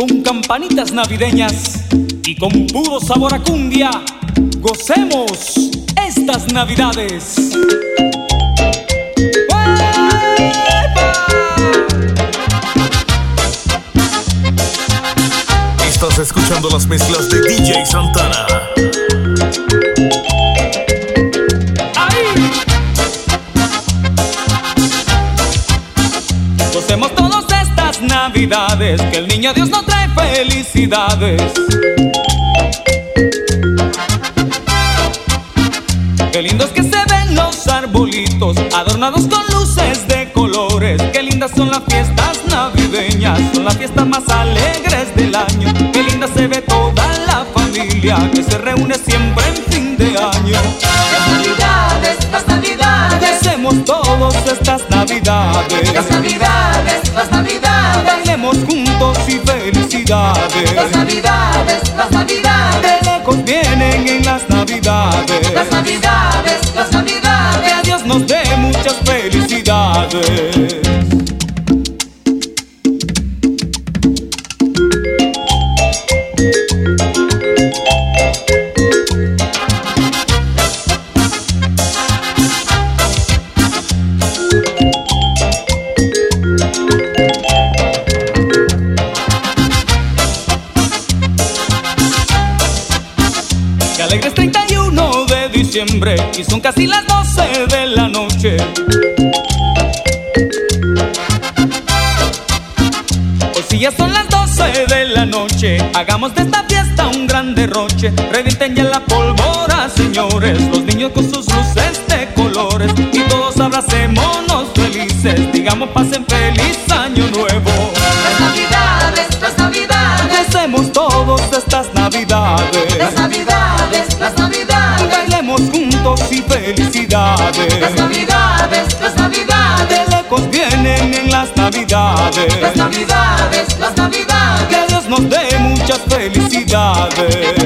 con campanitas navideñas y con puro sabor a cumbia, gocemos estas navidades. Estás escuchando las mezclas de DJ Santana. Navidades, que el niño Dios nos trae felicidades. Qué lindos que se ven los arbolitos, adornados con luces de colores. Qué lindas son las fiestas navideñas, son las fiestas más alegres del año. Qué linda se ve toda la familia que se reúne siempre en fin de año. Las navidades, las navidades, Hacemos todos estas navidades. las navidades, las navidades, Juntos y felicidades. las navidades, las De navidades, lejos vienen en las navidades. las navidades, y son casi las 12 de la noche. Hoy sí ya son las 12 de la noche, hagamos de esta fiesta un gran derroche. Revienten Felicidades.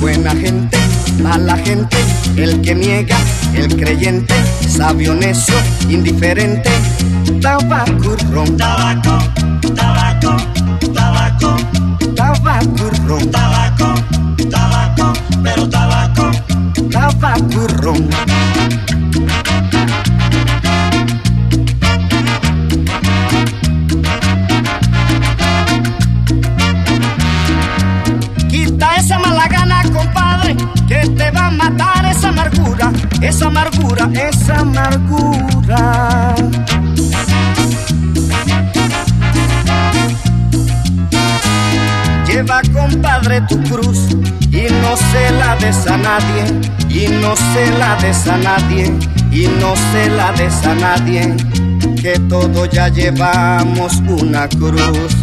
Buena gente, mala gente, el que niega, el creyente, sabio, necio, indiferente, ron, tabaco, tabaco, tabaco, ron, tabaco, tabaco, pero tabaco, tabaco esa amargura, esa amargura. Lleva, compadre, tu cruz y no se la des a nadie, y no se la des a nadie, y no se la des a nadie, que todos ya llevamos una cruz.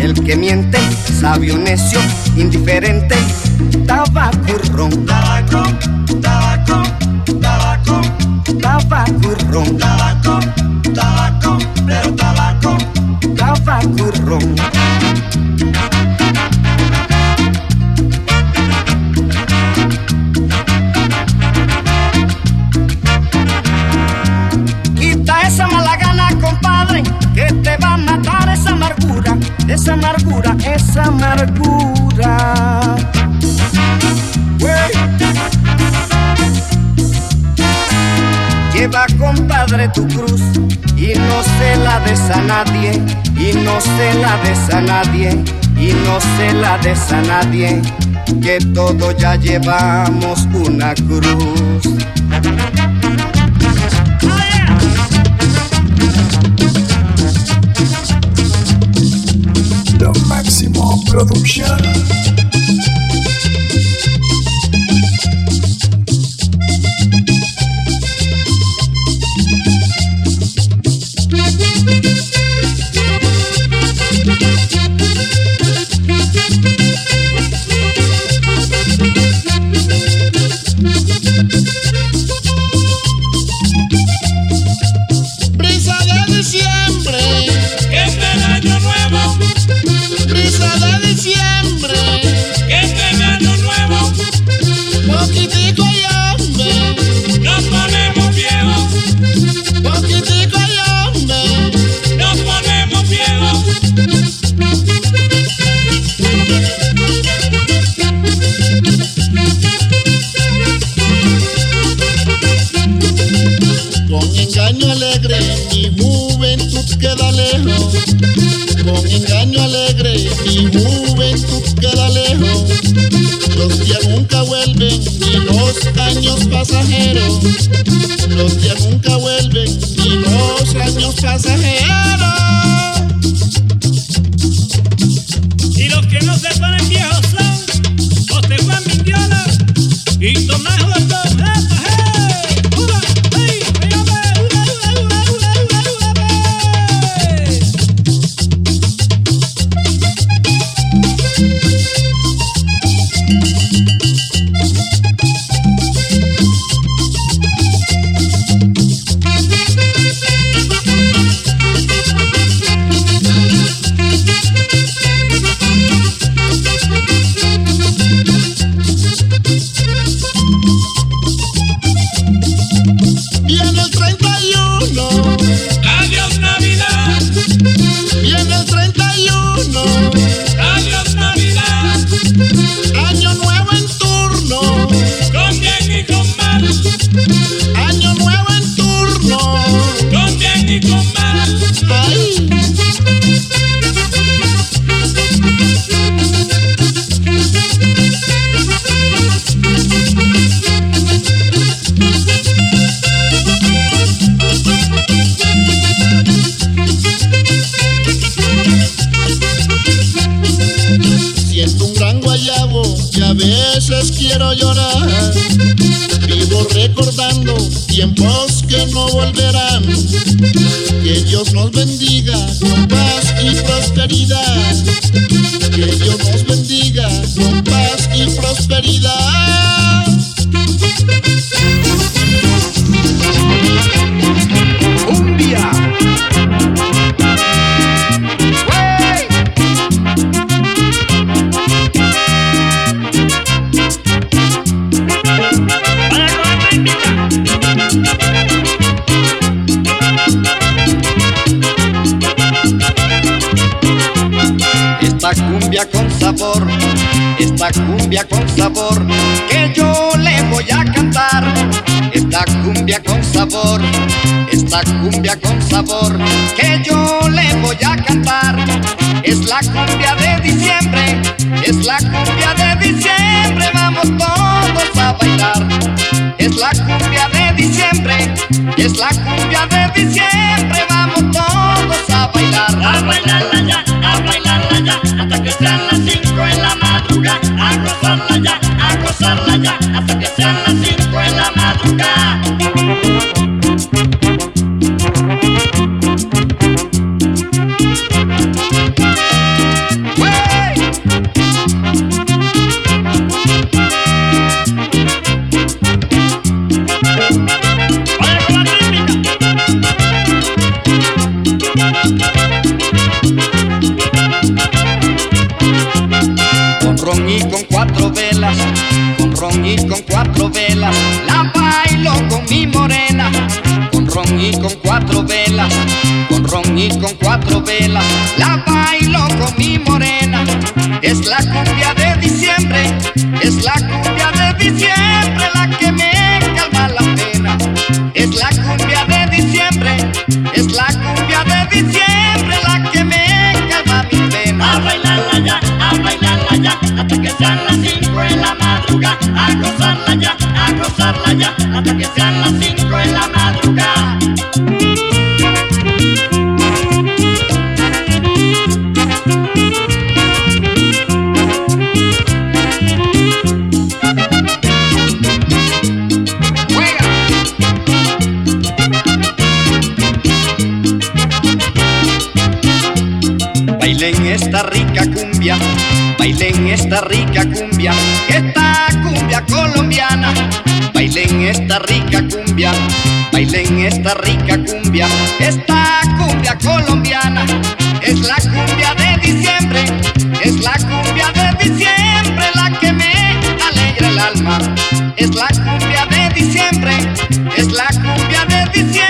El que miente, sabio, necio, indiferente, tabaco y ron, Lleva, compadre, tu cruz y no se la des a nadie, y no se la des a nadie, y no se la des a nadie, que todos ya llevamos una cruz. Lo máximo production. Los años Esta cumbia con sabor, esta cumbia con sabor, que yo le voy a cantar. Esta cumbia con sabor, esta cumbia con sabor, que yo le voy a cantar. Es la cumbia de diciembre, es la cumbia de diciembre, vamos todos a bailar. Es la cumbia de diciembre, es la cumbia de diciembre, vamos todos a bailar. A bailarla A gozarla ya, a gozarla ya, hasta que sean las cinco en la madrugada. Cuatro velas, con ron y con cuatro velas, la bailo con mi morena. Es la cumbia de diciembre, es la cumbia de diciembre la que me calma la pena. Es la cumbia de diciembre, es la cumbia de diciembre la que me calma mi A pena. bailarla ya, a bailarla ya, hasta que sean las cinco en la madrugada. A gozarla ya, a gozarla ya, hasta que sean las cinco esta rica cumbia, bailen esta rica cumbia, esta cumbia colombiana. Bailen esta rica cumbia, bailen esta rica cumbia, esta cumbia colombiana. Es la cumbia de diciembre, es la cumbia de diciembre la que me alegra el alma. Es la cumbia de diciembre, es la cumbia de diciembre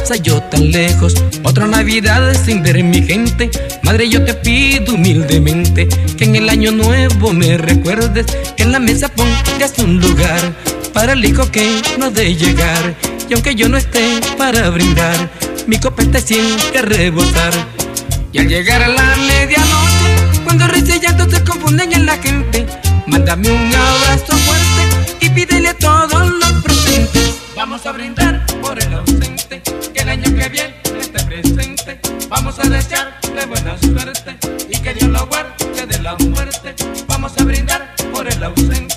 pasa yo tan lejos, otra Navidad sin ver mi gente. Madre, yo te pido humildemente que en el año nuevo me recuerdes, que en la mesa pongas un lugar para el hijo que no ha de llegar. Y aunque yo no esté para brindar, mi copa está siempre a rebosar. Y al llegar a la medianoche, cuando risa y llanto se confunden en la gente, mándame un abrazo fuerte y pídele a todos los presentes. Vamos a brindar por el ausente, que viene esté presente. Vamos a desearle buena suerte y que Dios lo guarde de la muerte. Vamos a brindar por el ausente,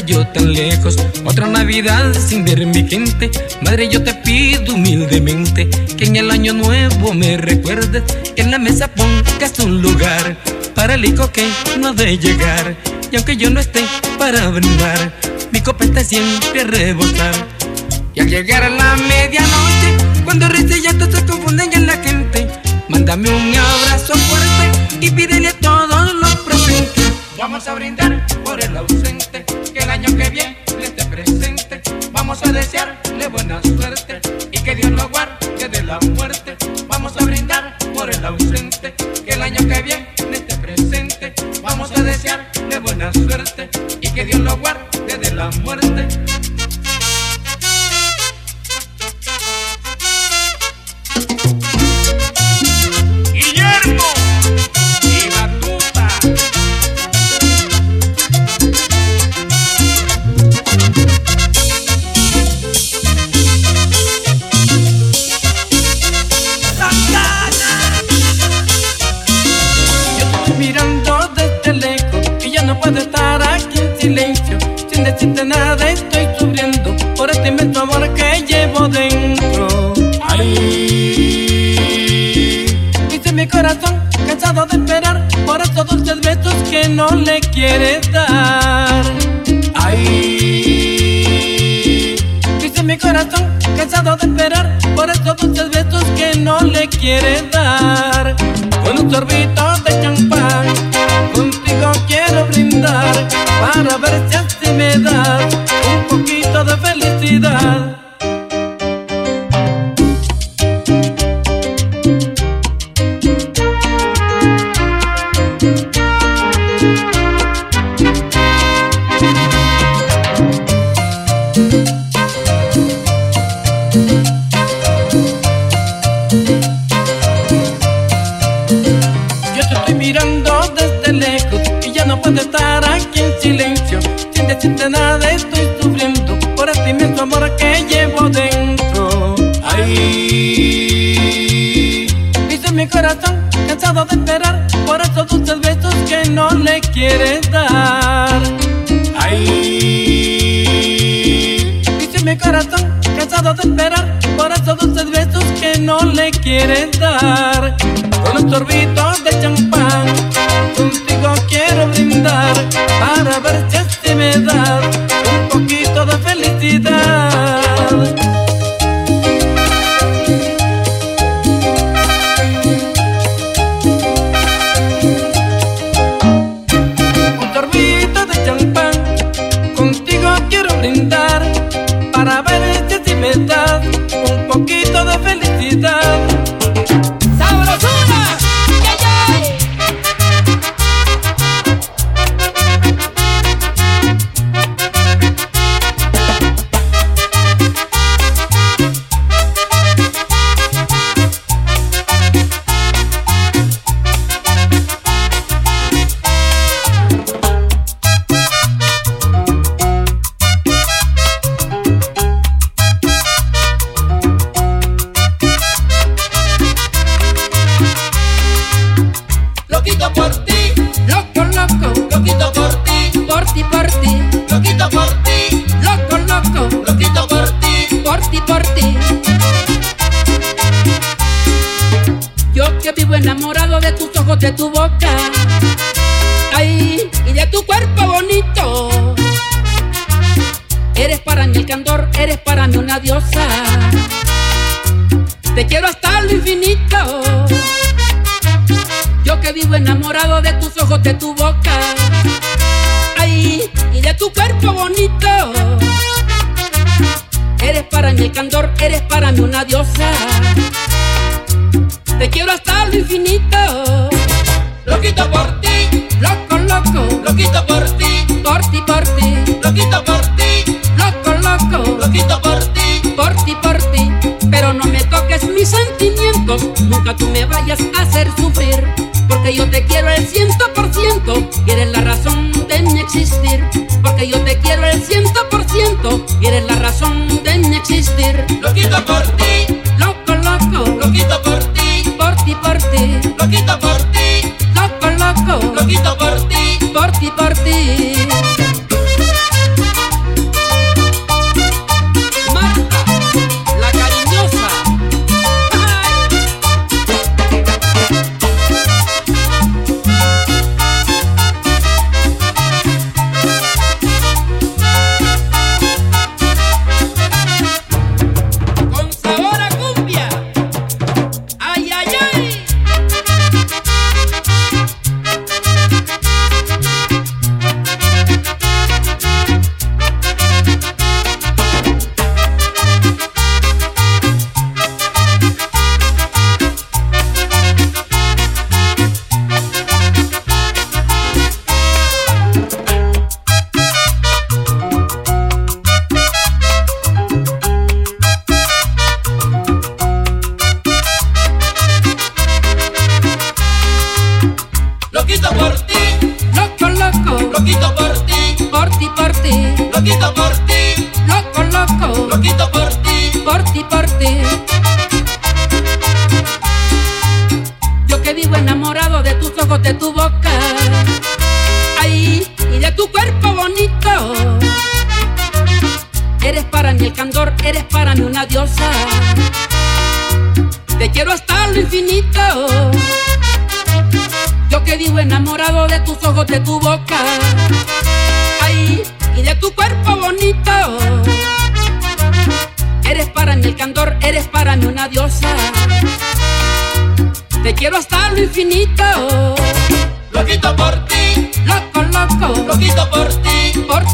yo tan lejos, otra Navidad sin ver mi gente. Madre, yo te pido humildemente que en el año nuevo me recuerdes, que en la mesa pongas un lugar para el hijo que no ha de llegar. Y aunque yo no esté para brindar, mi copa está siempre a rebosar. Y al llegar a la medianoche, cuando risa ya se confunden en la gente, mándame un abrazo fuerte y pídele a todos Vamos a brindar por el ausente, que el año que viene le esté presente. Vamos a desearle buena suerte y que Dios lo guarde de la muerte. Vamos a brindar por el ausente, que el año que viene esté presente. Vamos a desearle buena suerte y que Dios lo guarde de la muerte. Cansado de esperar por estos dulces besos que no le quieres dar. Ay, dice mi corazón cansado de esperar por estos dulces besos que no le quieres dar. Con un sorbito de champán, contigo quiero brindar para ver de esperar por esos dulces besos que no le quieres dar. Ay, dice mi corazón cansado de esperar por esos dulces besos que no le quieres dar. Con un sorbito de champán, una diosa. Te quiero hasta lo infinito. Loquito por ti, Loco, loco, loquito por ti, por ti, por ti. loquito por ti, Loco, loco, loquito por ti. por ti, por ti. Pero no me toques mis sentimientos, nunca tú me vayas a hacer sufrir. Porque yo te quiero el ciento por ciento y eres la razón de mi existir. Porque yo te quiero el ciento por ciento y eres la razón de mi existir. Loquito por ti, Loco, loco, loquito por ti, por ti, por ti. loquito por ti, Loco, loco, loquito por ti. por ti, por ti.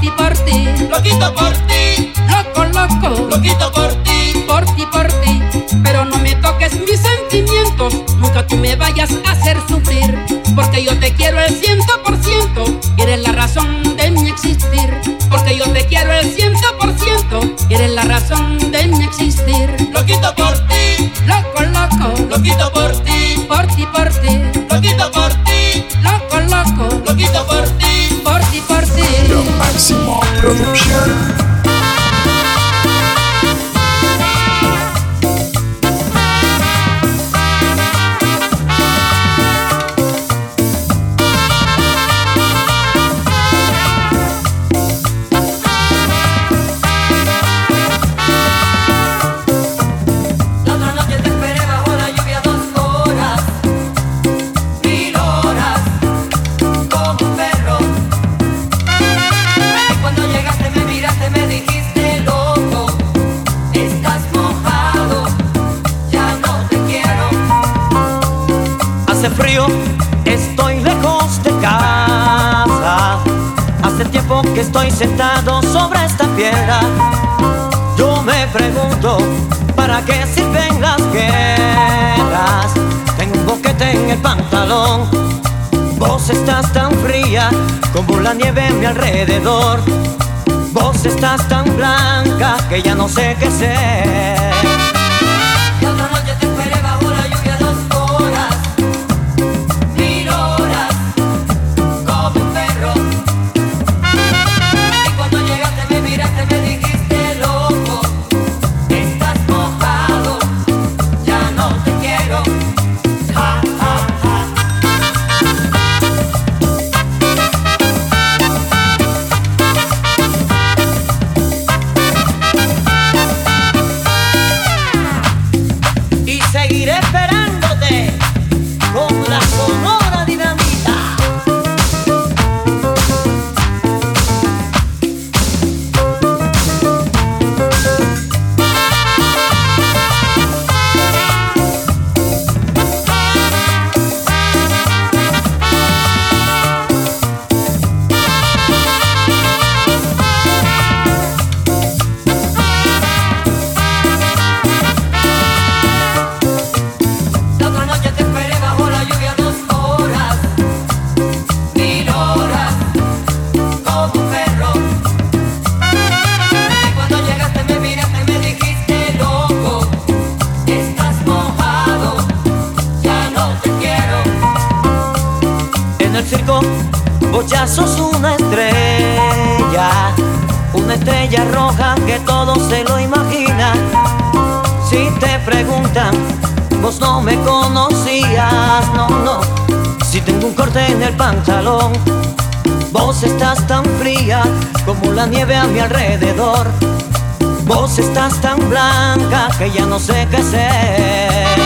ti, por ti. Por ti. Loco, loco. Loquito por ti. Por ti, por ti. Pero no me toques mis sentimientos. Nunca tú me vayas a hacer sufrir. Porque yo te quiero el ciento por ciento. Eres la razón de mi existir. Porque yo te quiero el ciento por ciento. Eres la razón de mi existir. Loquito por ti. Corruption. tiempo que estoy sentado sobre esta piedra, yo me pregunto, ¿para qué sirven las guerras? Tengo un boquete en el pantalón, vos estás tan fría como la nieve a mi alrededor, vos estás tan blanca que ya no sé qué ser. pantalón. Vos estás tan fría como la nieve a mi alrededor. Vos estás tan blanca que ya no sé qué ser.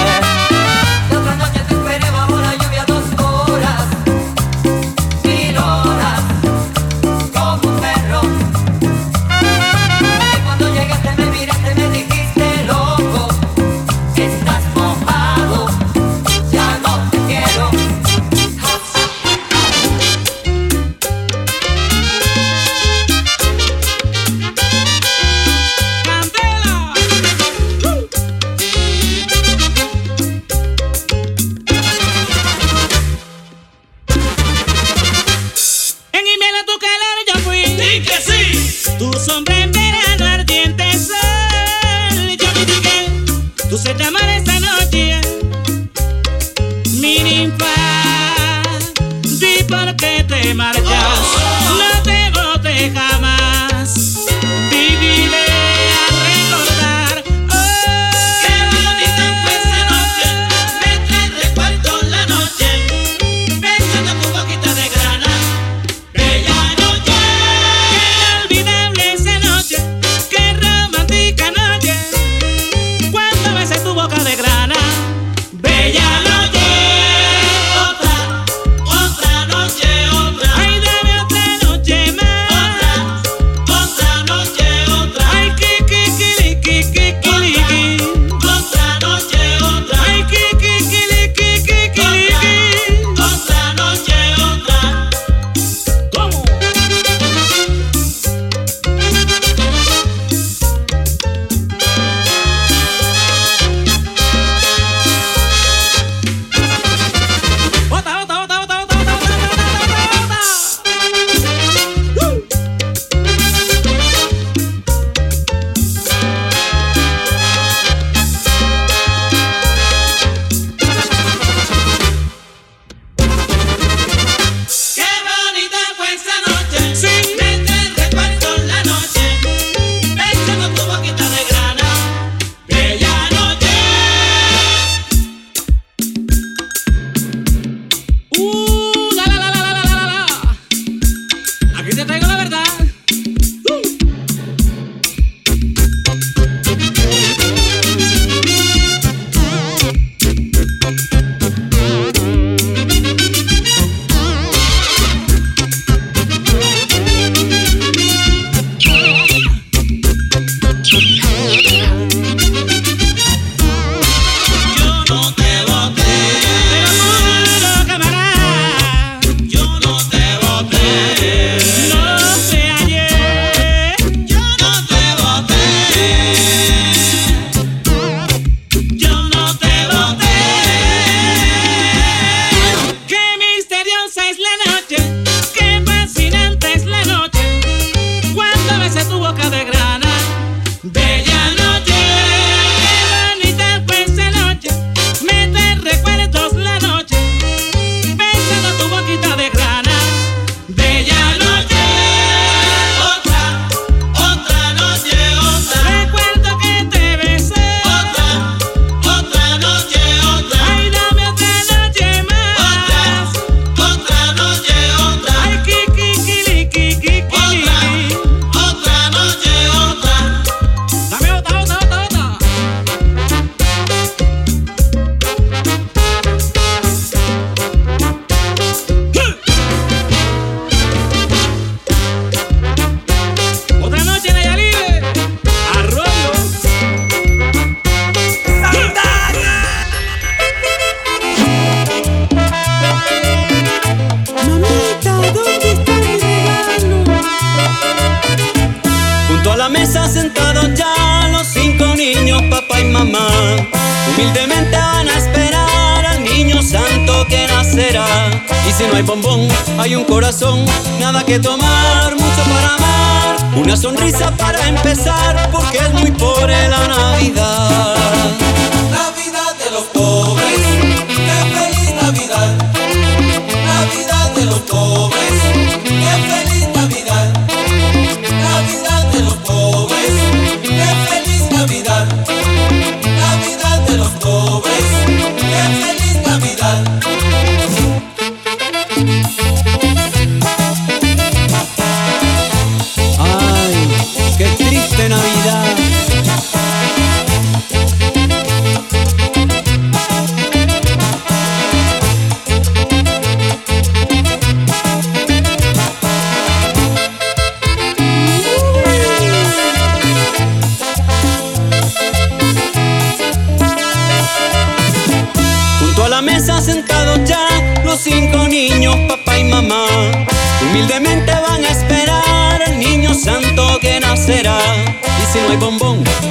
hay un corazón, nada que tomar, mucho para amar, una sonrisa para empezar, porque es muy pobre la Navidad.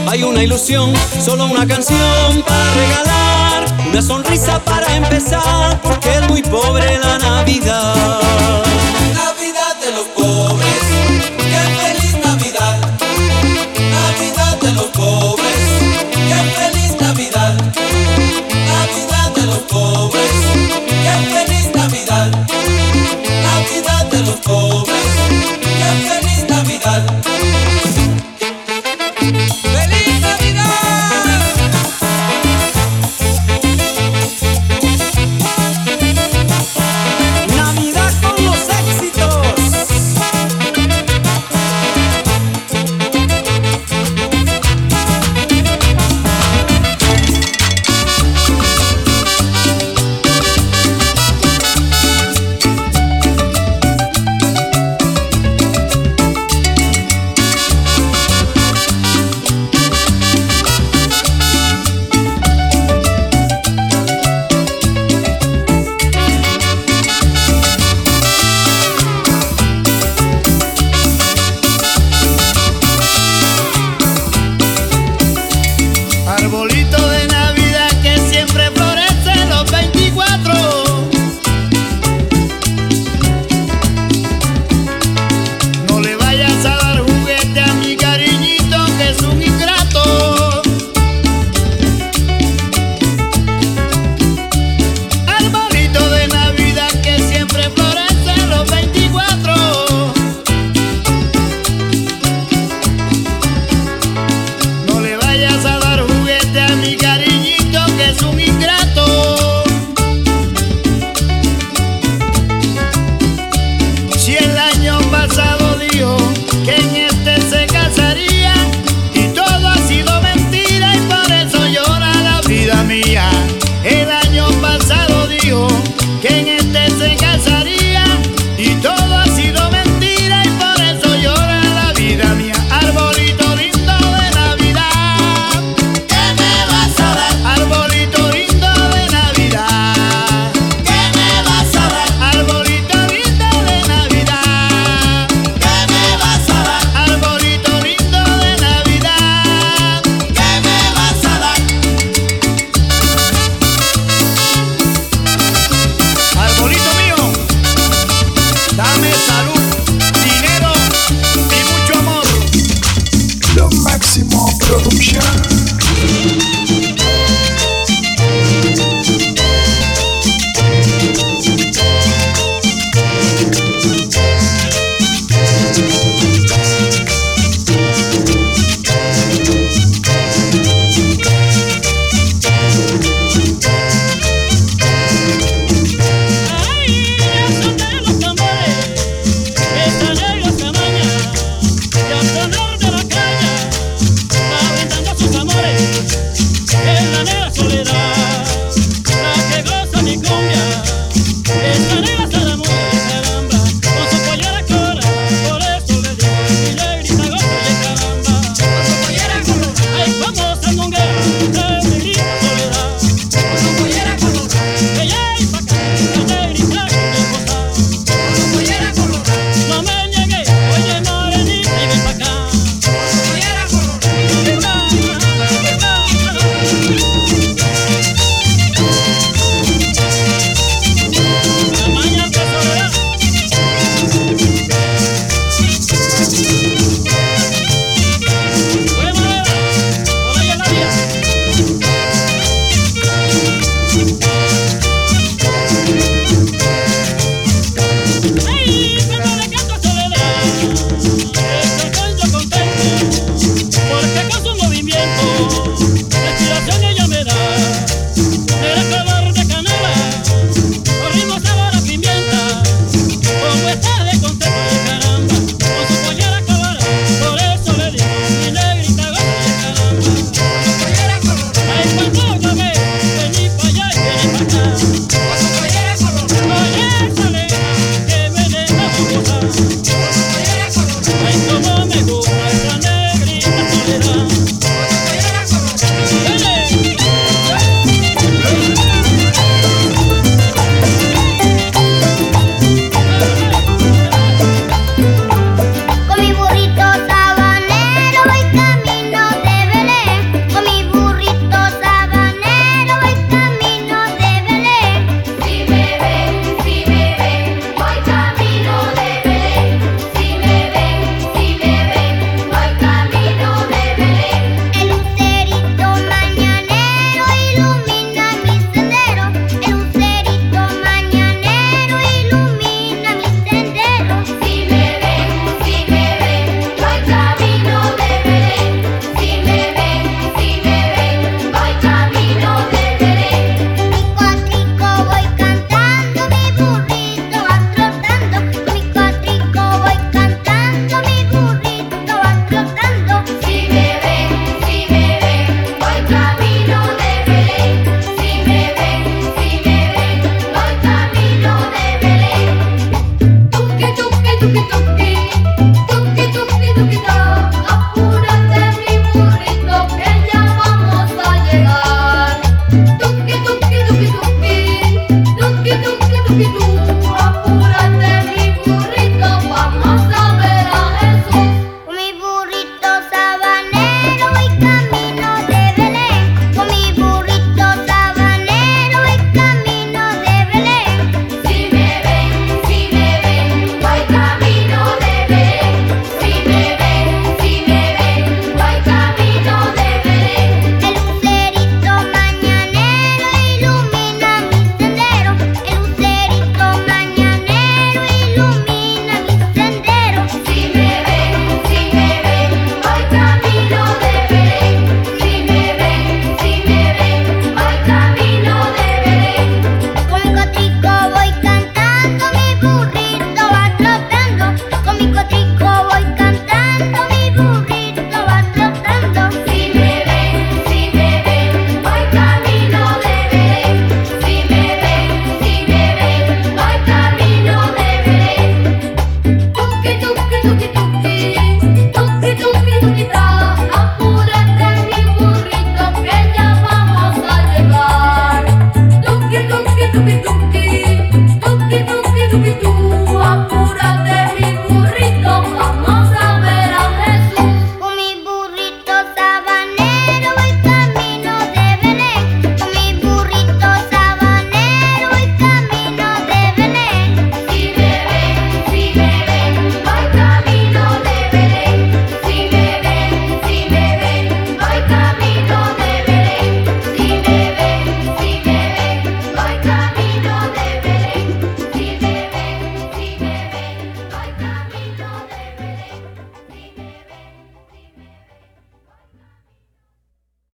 hay una ilusión, solo una canción para regalar, una sonrisa para empezar, porque es muy pobre la Navidad.